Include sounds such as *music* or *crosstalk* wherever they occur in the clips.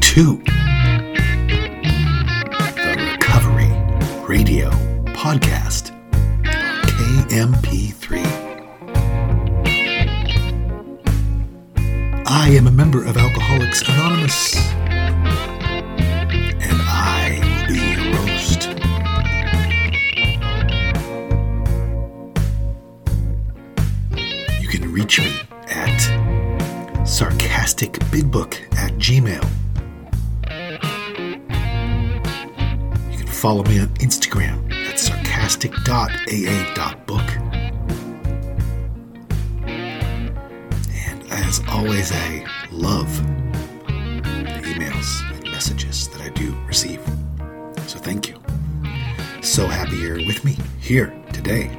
To the Recovery Radio Podcast, KMP3. I am a member of Alcoholics Anonymous, and I will be your host. You can reach me at sarcasticbigbook at gmail. Follow me on Instagram at sarcastic.aa.book. And as always, I love the emails and messages that I do receive. So thank you. So happy you're with me here today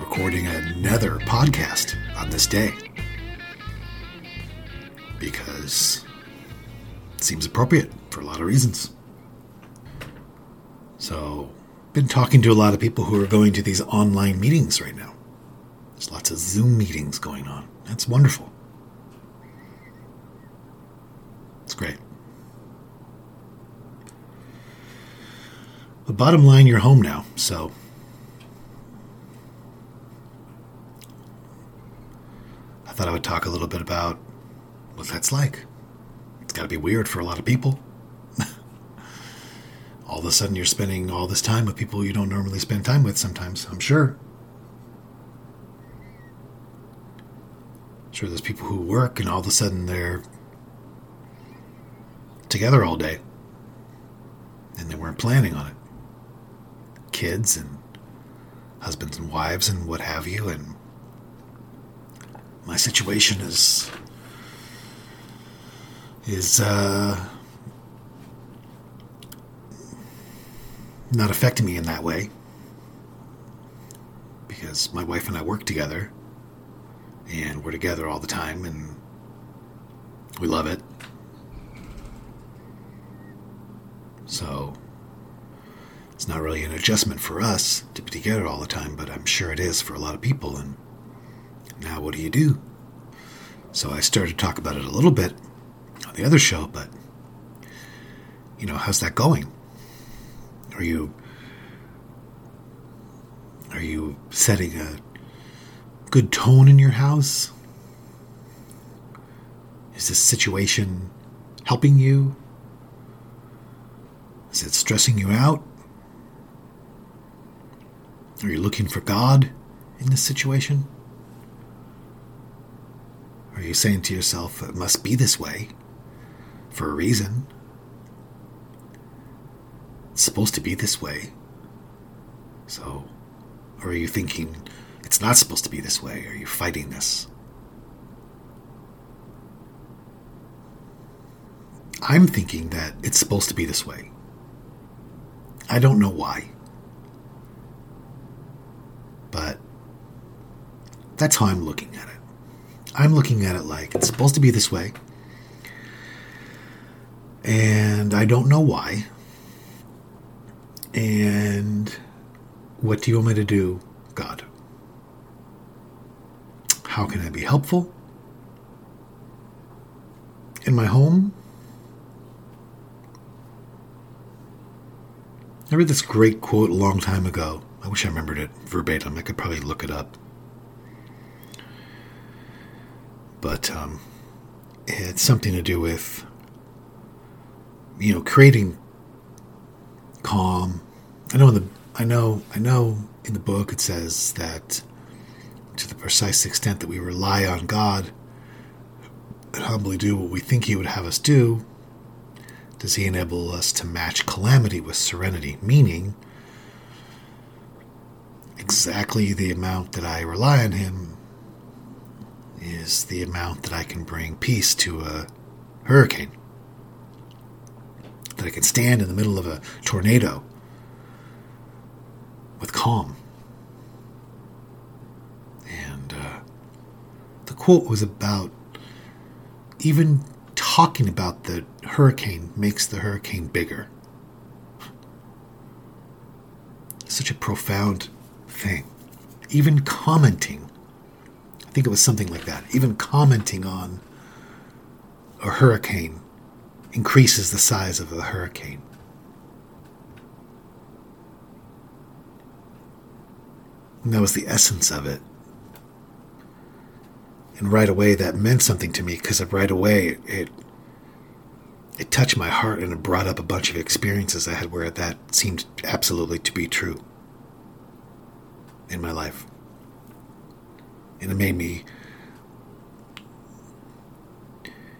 recording another podcast on this day because it seems appropriate for a lot of reasons. So, been talking to a lot of people who are going to these online meetings right now. There's lots of Zoom meetings going on. That's wonderful. It's great. The bottom line, you're home now, so I thought I would talk a little bit about what that's like. It's got to be weird for a lot of people. All of a sudden, you're spending all this time with people you don't normally spend time with sometimes, I'm sure. Sure, there's people who work and all of a sudden they're together all day and they weren't planning on it. Kids and husbands and wives and what have you, and my situation is is uh, not affecting me in that way because my wife and I work together and we're together all the time and we love it. So it's not really an adjustment for us to be together all the time, but I'm sure it is for a lot of people and now what do you do? So I started to talk about it a little bit on the other show, but you know, how's that going? Are you are you setting a good tone in your house? Is this situation helping you? Is it stressing you out? Are you looking for God in this situation? Are you saying to yourself, it must be this way for a reason? It's supposed to be this way. So, or are you thinking, it's not supposed to be this way? Are you fighting this? I'm thinking that it's supposed to be this way. I don't know why. But that's how I'm looking at it. I'm looking at it like it's supposed to be this way. And I don't know why. And what do you want me to do, God? How can I be helpful? In my home? I read this great quote a long time ago. I wish I remembered it verbatim. I could probably look it up. But um, it's something to do with, you know, creating calm. I know in the I know I know in the book it says that to the precise extent that we rely on God and humbly do what we think He would have us do, does He enable us to match calamity with serenity? Meaning, exactly the amount that I rely on Him is the amount that I can bring peace to a hurricane. That I can stand in the middle of a tornado with calm. And uh, the quote was about even talking about the hurricane makes the hurricane bigger. Such a profound thing. Even commenting, I think it was something like that, even commenting on a hurricane increases the size of the hurricane. And that was the essence of it. And right away, that meant something to me because right away it it touched my heart and it brought up a bunch of experiences I had where that seemed absolutely to be true in my life. And it made me.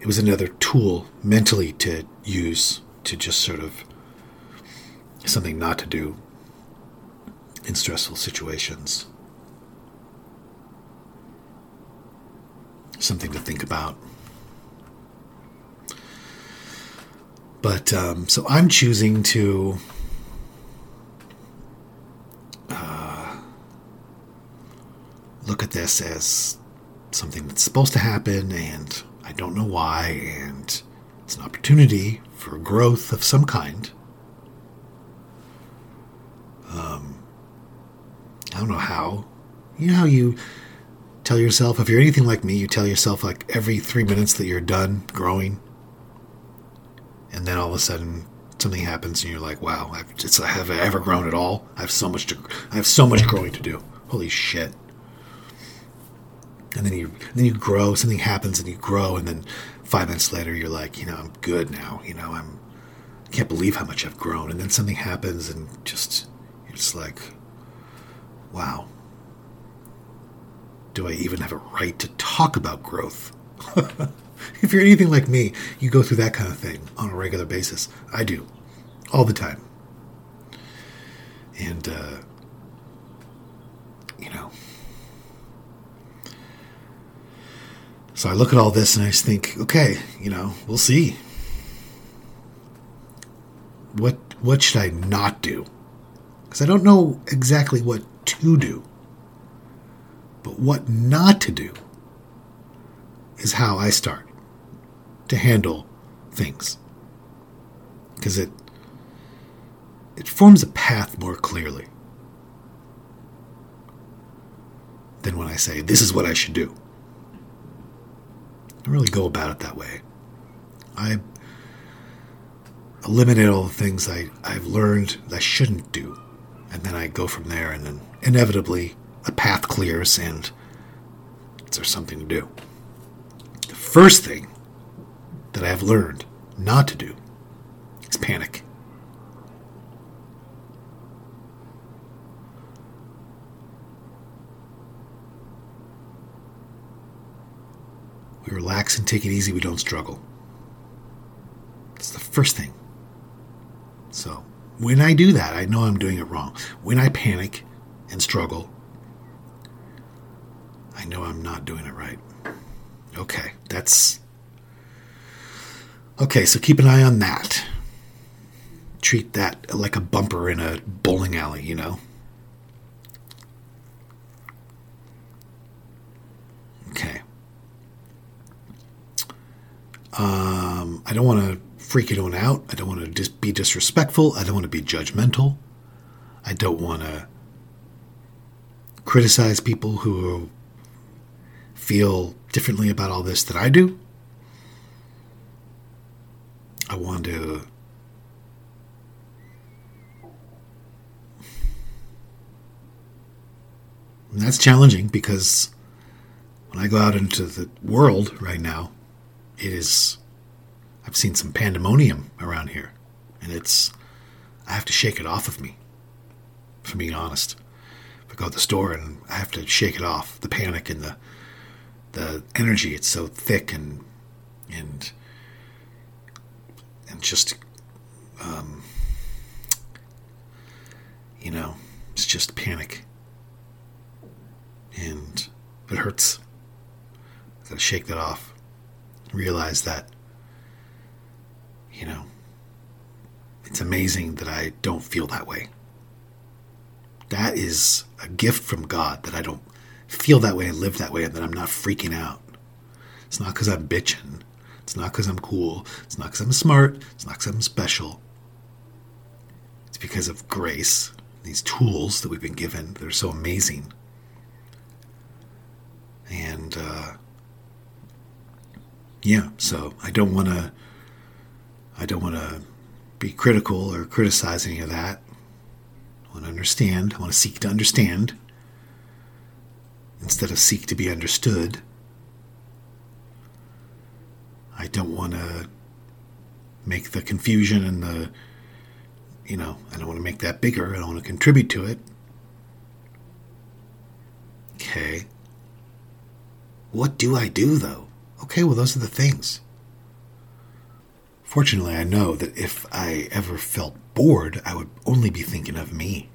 It was another tool mentally to use to just sort of something not to do in stressful situations. Something to think about. But um, so I'm choosing to uh, look at this as something that's supposed to happen, and I don't know why, and it's an opportunity for growth of some kind. Um, I don't know how. You know how you tell yourself, if you're anything like me, you tell yourself like every three minutes that you're done growing and then all of a sudden something happens and you're like, wow, I've just, have I ever grown at all? I have so much to, I have so much growing to do. Holy shit. And then you, then you grow, something happens and you grow. And then five minutes later, you're like, you know, I'm good now. You know, I'm, I can't believe how much I've grown. And then something happens and just, just like, wow. Do I even have a right to talk about growth? *laughs* if you're anything like me, you go through that kind of thing on a regular basis. I do, all the time. And, uh, you know. So I look at all this and I just think, okay, you know, we'll see. What what should I not do? Because I don't know exactly what to do. But what not to do is how I start to handle things because it it forms a path more clearly than when I say this is what I should do. I don't really go about it that way. I eliminate all the things I, I've learned that I shouldn't do, and then I go from there, and then inevitably a path clears, and there's something to do. The first thing that I have learned not to do is panic. We relax and take it easy, we don't struggle. It's the first thing. So, when I do that, I know I'm doing it wrong. When I panic and struggle, I know I'm not doing it right. Okay, that's Okay, so keep an eye on that. Treat that like a bumper in a bowling alley, you know? Okay. Um, I don't want to freak anyone out. I don't want to just be disrespectful. I don't want to be judgmental. I don't want to criticize people who feel differently about all this than I do. I want to And that's challenging because when I go out into the world right now, it is I've seen some pandemonium around here. And it's I have to shake it off of me. For being honest. If I go to the store and I have to shake it off, the panic and the the energy, it's so thick and and and just, um, you know, it's just panic. And it hurts. I gotta shake that off. Realize that, you know, it's amazing that I don't feel that way. That is a gift from God that I don't feel that way and live that way and that I'm not freaking out. It's not because I'm bitching. It's not because I'm cool. It's not because I'm smart. It's not because I'm special. It's because of grace, these tools that we've been given. They're so amazing. And, uh, yeah, so I don't want to, I don't want to be critical or criticize any of that. I want to understand. I want to seek to understand instead of seek to be understood. I don't want to make the confusion and the, you know, I don't want to make that bigger. I don't want to contribute to it. Okay. What do I do, though? Okay, well, those are the things. Fortunately, I know that if I ever felt bored, I would only be thinking of me.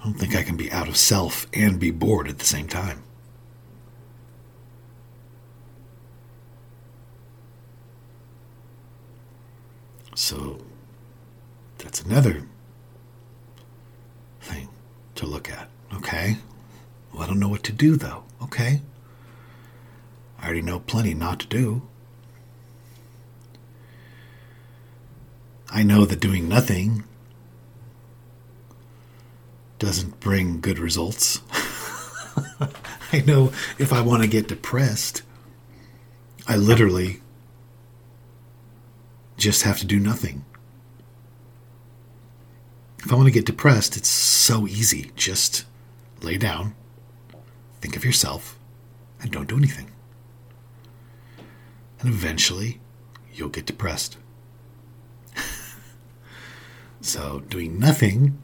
I don't think I can be out of self and be bored at the same time. So that's another thing to look at. Okay. I don't know what to do, though. Okay. I already know plenty not to do. I know that doing nothing doesn't bring good results. *laughs* I know if I want to get depressed, I literally just have to do nothing. If I want to get depressed, it's so easy. Just lay down, think of yourself, and don't do anything and eventually you'll get depressed. *laughs* so, doing nothing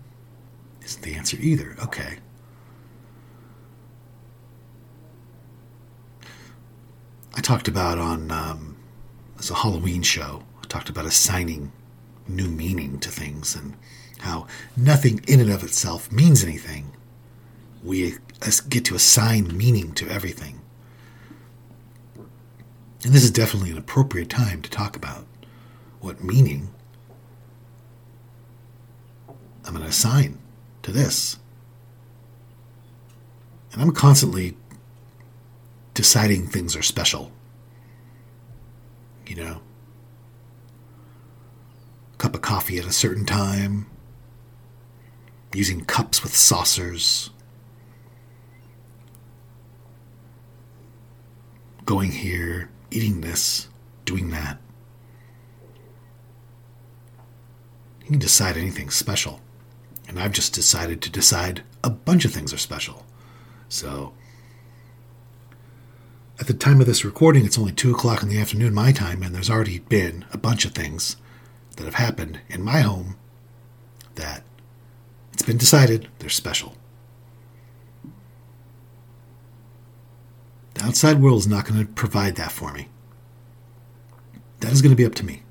isn't the answer either. Okay. I talked about on um, as a Halloween show. I talked about assigning new meaning to things and how nothing in and of itself means anything. We get to assign meaning to everything. And this is definitely an appropriate time to talk about what meaning I'm going to assign to this. And I'm constantly deciding things are special. You know, cup of coffee at a certain time, using cups with saucers, going here, eating this, doing that. You can decide anything special. And I've just decided to decide a bunch of things are special. So, at the time of this recording, it's only 2 o'clock in the afternoon, my time, and there's already been a bunch of things that have happened in my home that it's been decided they're special. The outside world is not going to provide that for me. That is going to be up to me.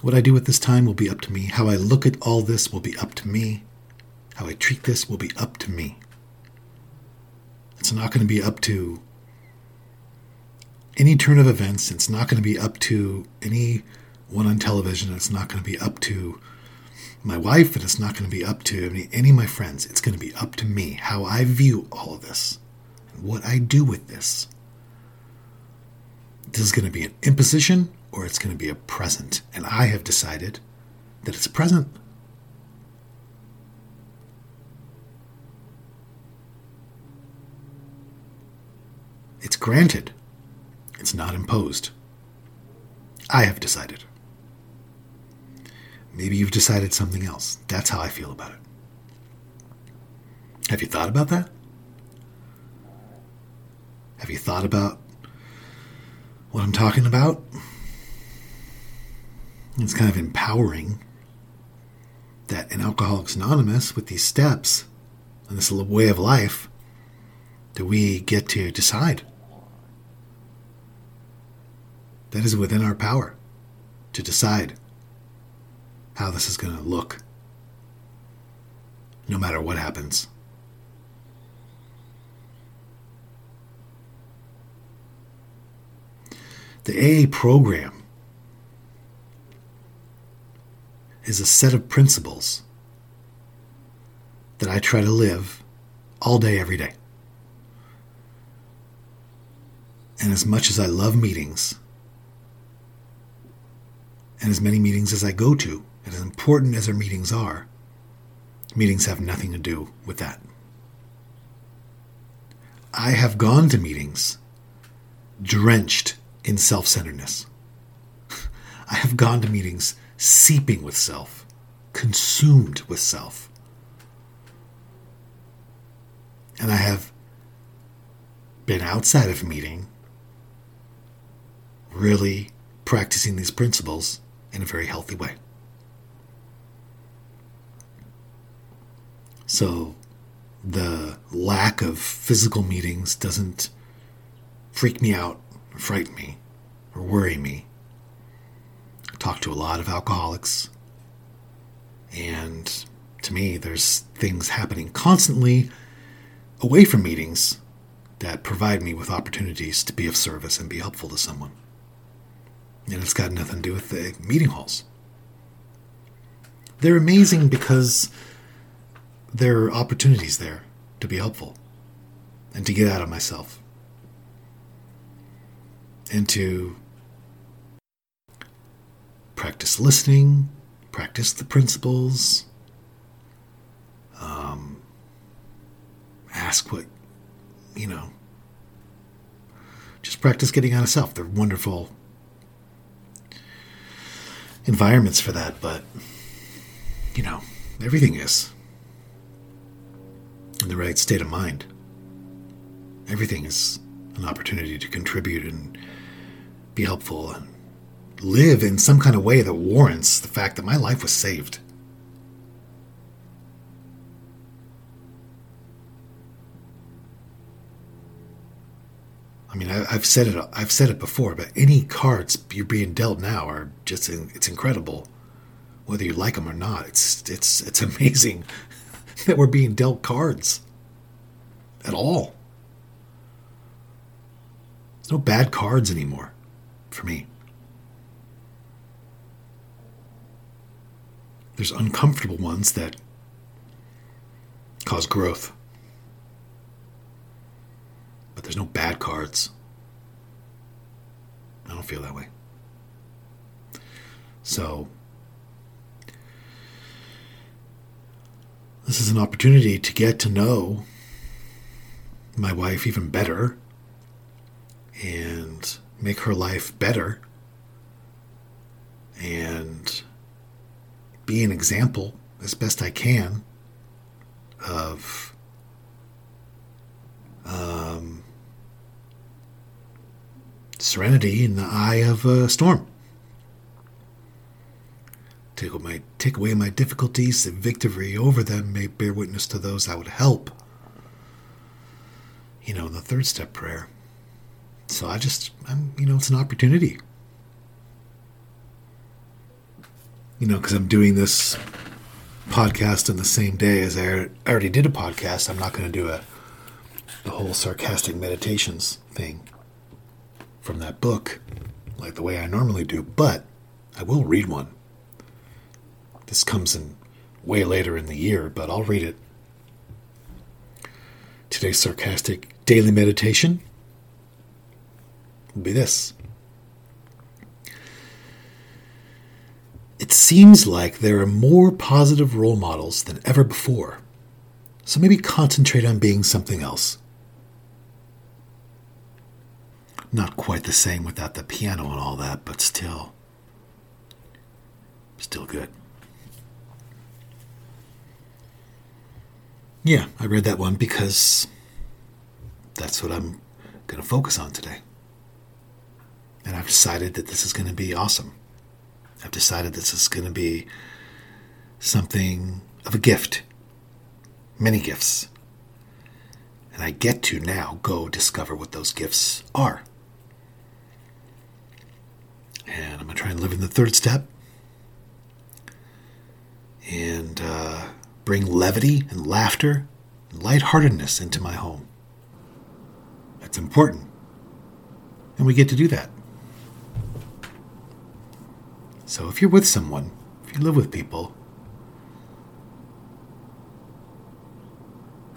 What I do with this time will be up to me. How I look at all this will be up to me. How I treat this will be up to me. It's not going to be up to any turn of events. It's not going to be up to anyone on television. It's not going to be up to my wife, and it's not going to be up to any, any of my friends. It's going to be up to me how I view all of this and what I do with this. This is going to be an imposition or it's going to be a present. And I have decided that it's a present. It's granted. It's not imposed. I have decided. Maybe you've decided something else. That's how I feel about it. Have you thought about that? Have you thought about what I'm talking about? It's kind of empowering that in Alcoholics Anonymous, with these steps and this way of life, that we get to decide. That is within our power to decide how this is going to look no matter what happens. The AA program is a set of principles that I try to live all day, every day. And as much as I love meetings, and as many meetings as I go to, and as important as our meetings are, meetings have nothing to do with that. I have gone to meetings drenched in self centeredness. *laughs* I have gone to meetings seeping with self, consumed with self. And I have been outside of meeting really practicing these principles in a very healthy way. So the lack of physical meetings doesn't freak me out, or frighten me, or worry me. I talk to a lot of alcoholics, and to me, there's things happening constantly away from meetings that provide me with opportunities to be of service and be helpful to someone. And it's got nothing to do with the meeting halls. They're amazing because there are opportunities there to be helpful and to get out of myself and to practice listening, practice the principles, um, ask what, you know, just practice getting out of self. They're wonderful environments for that, but, you know, everything is in the right state of mind. Everything is an opportunity to contribute and be helpful and live in some kind of way that warrants the fact that my life was saved. I mean, I, have said it. I've said it before, but any cards you're being dealt now are just—it's incredible, whether you like them or not. It's it's it's *laughs* amazing *laughs* that we're being dealt cards at all. There's no bad cards anymore for me. There's uncomfortable ones that cause growth. But there's no bad cards. I don't feel that way. So, this is an opportunity to get to know my wife even better and make her life better and be an example as best I can of um, serenity in the eye of a storm. Take away, my, take away my difficulties, and victory over them may bear witness to those I would help. You know, the third step prayer. So I just, I'm, you know, it's an opportunity. You know, because I'm doing this podcast on the same day as I already did a podcast. I'm not going to do a the whole sarcastic meditations thing from that book like the way I normally do, but I will read one. This comes in way later in the year, but I'll read it. Today's sarcastic daily meditation will be this. It seems like there are more positive role models than ever before, so maybe concentrate on being something else. Not quite the same without the piano and all that, but still. Still good. Yeah, I read that one because that's what I'm going to focus on today. And I've decided that this is going to be awesome. I've decided this is going to be something of a gift. Many gifts. And I get to now go discover what those gifts are. And I'm going to try and live in the third step. Uh, bring levity and laughter and lightheartedness into my home. That's important. And we get to do that. So if you're with someone, if you live with people,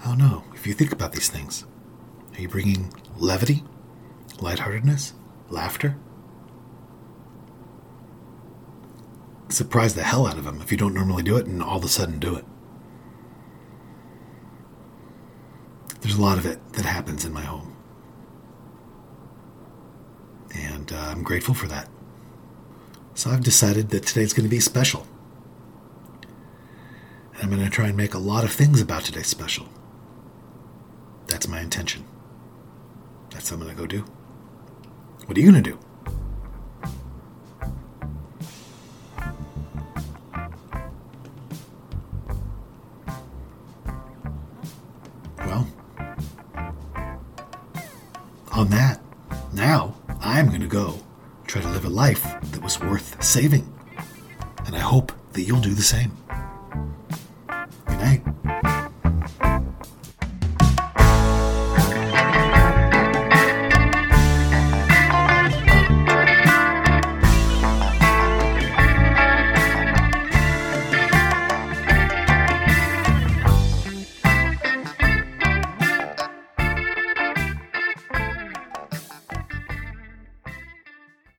I don't know, if you think about these things, are you bringing levity, lightheartedness, laughter? Surprise the hell out of them if you don't normally do it and all of a sudden do it. There's a lot of it that happens in my home. And uh, I'm grateful for that. So I've decided that today's going to be special. And I'm going to try and make a lot of things about today special. That's my intention. That's what I'm going to go do. What are you going to do? On that, now I'm going to go try to live a life that was worth saving. And I hope that you'll do the same.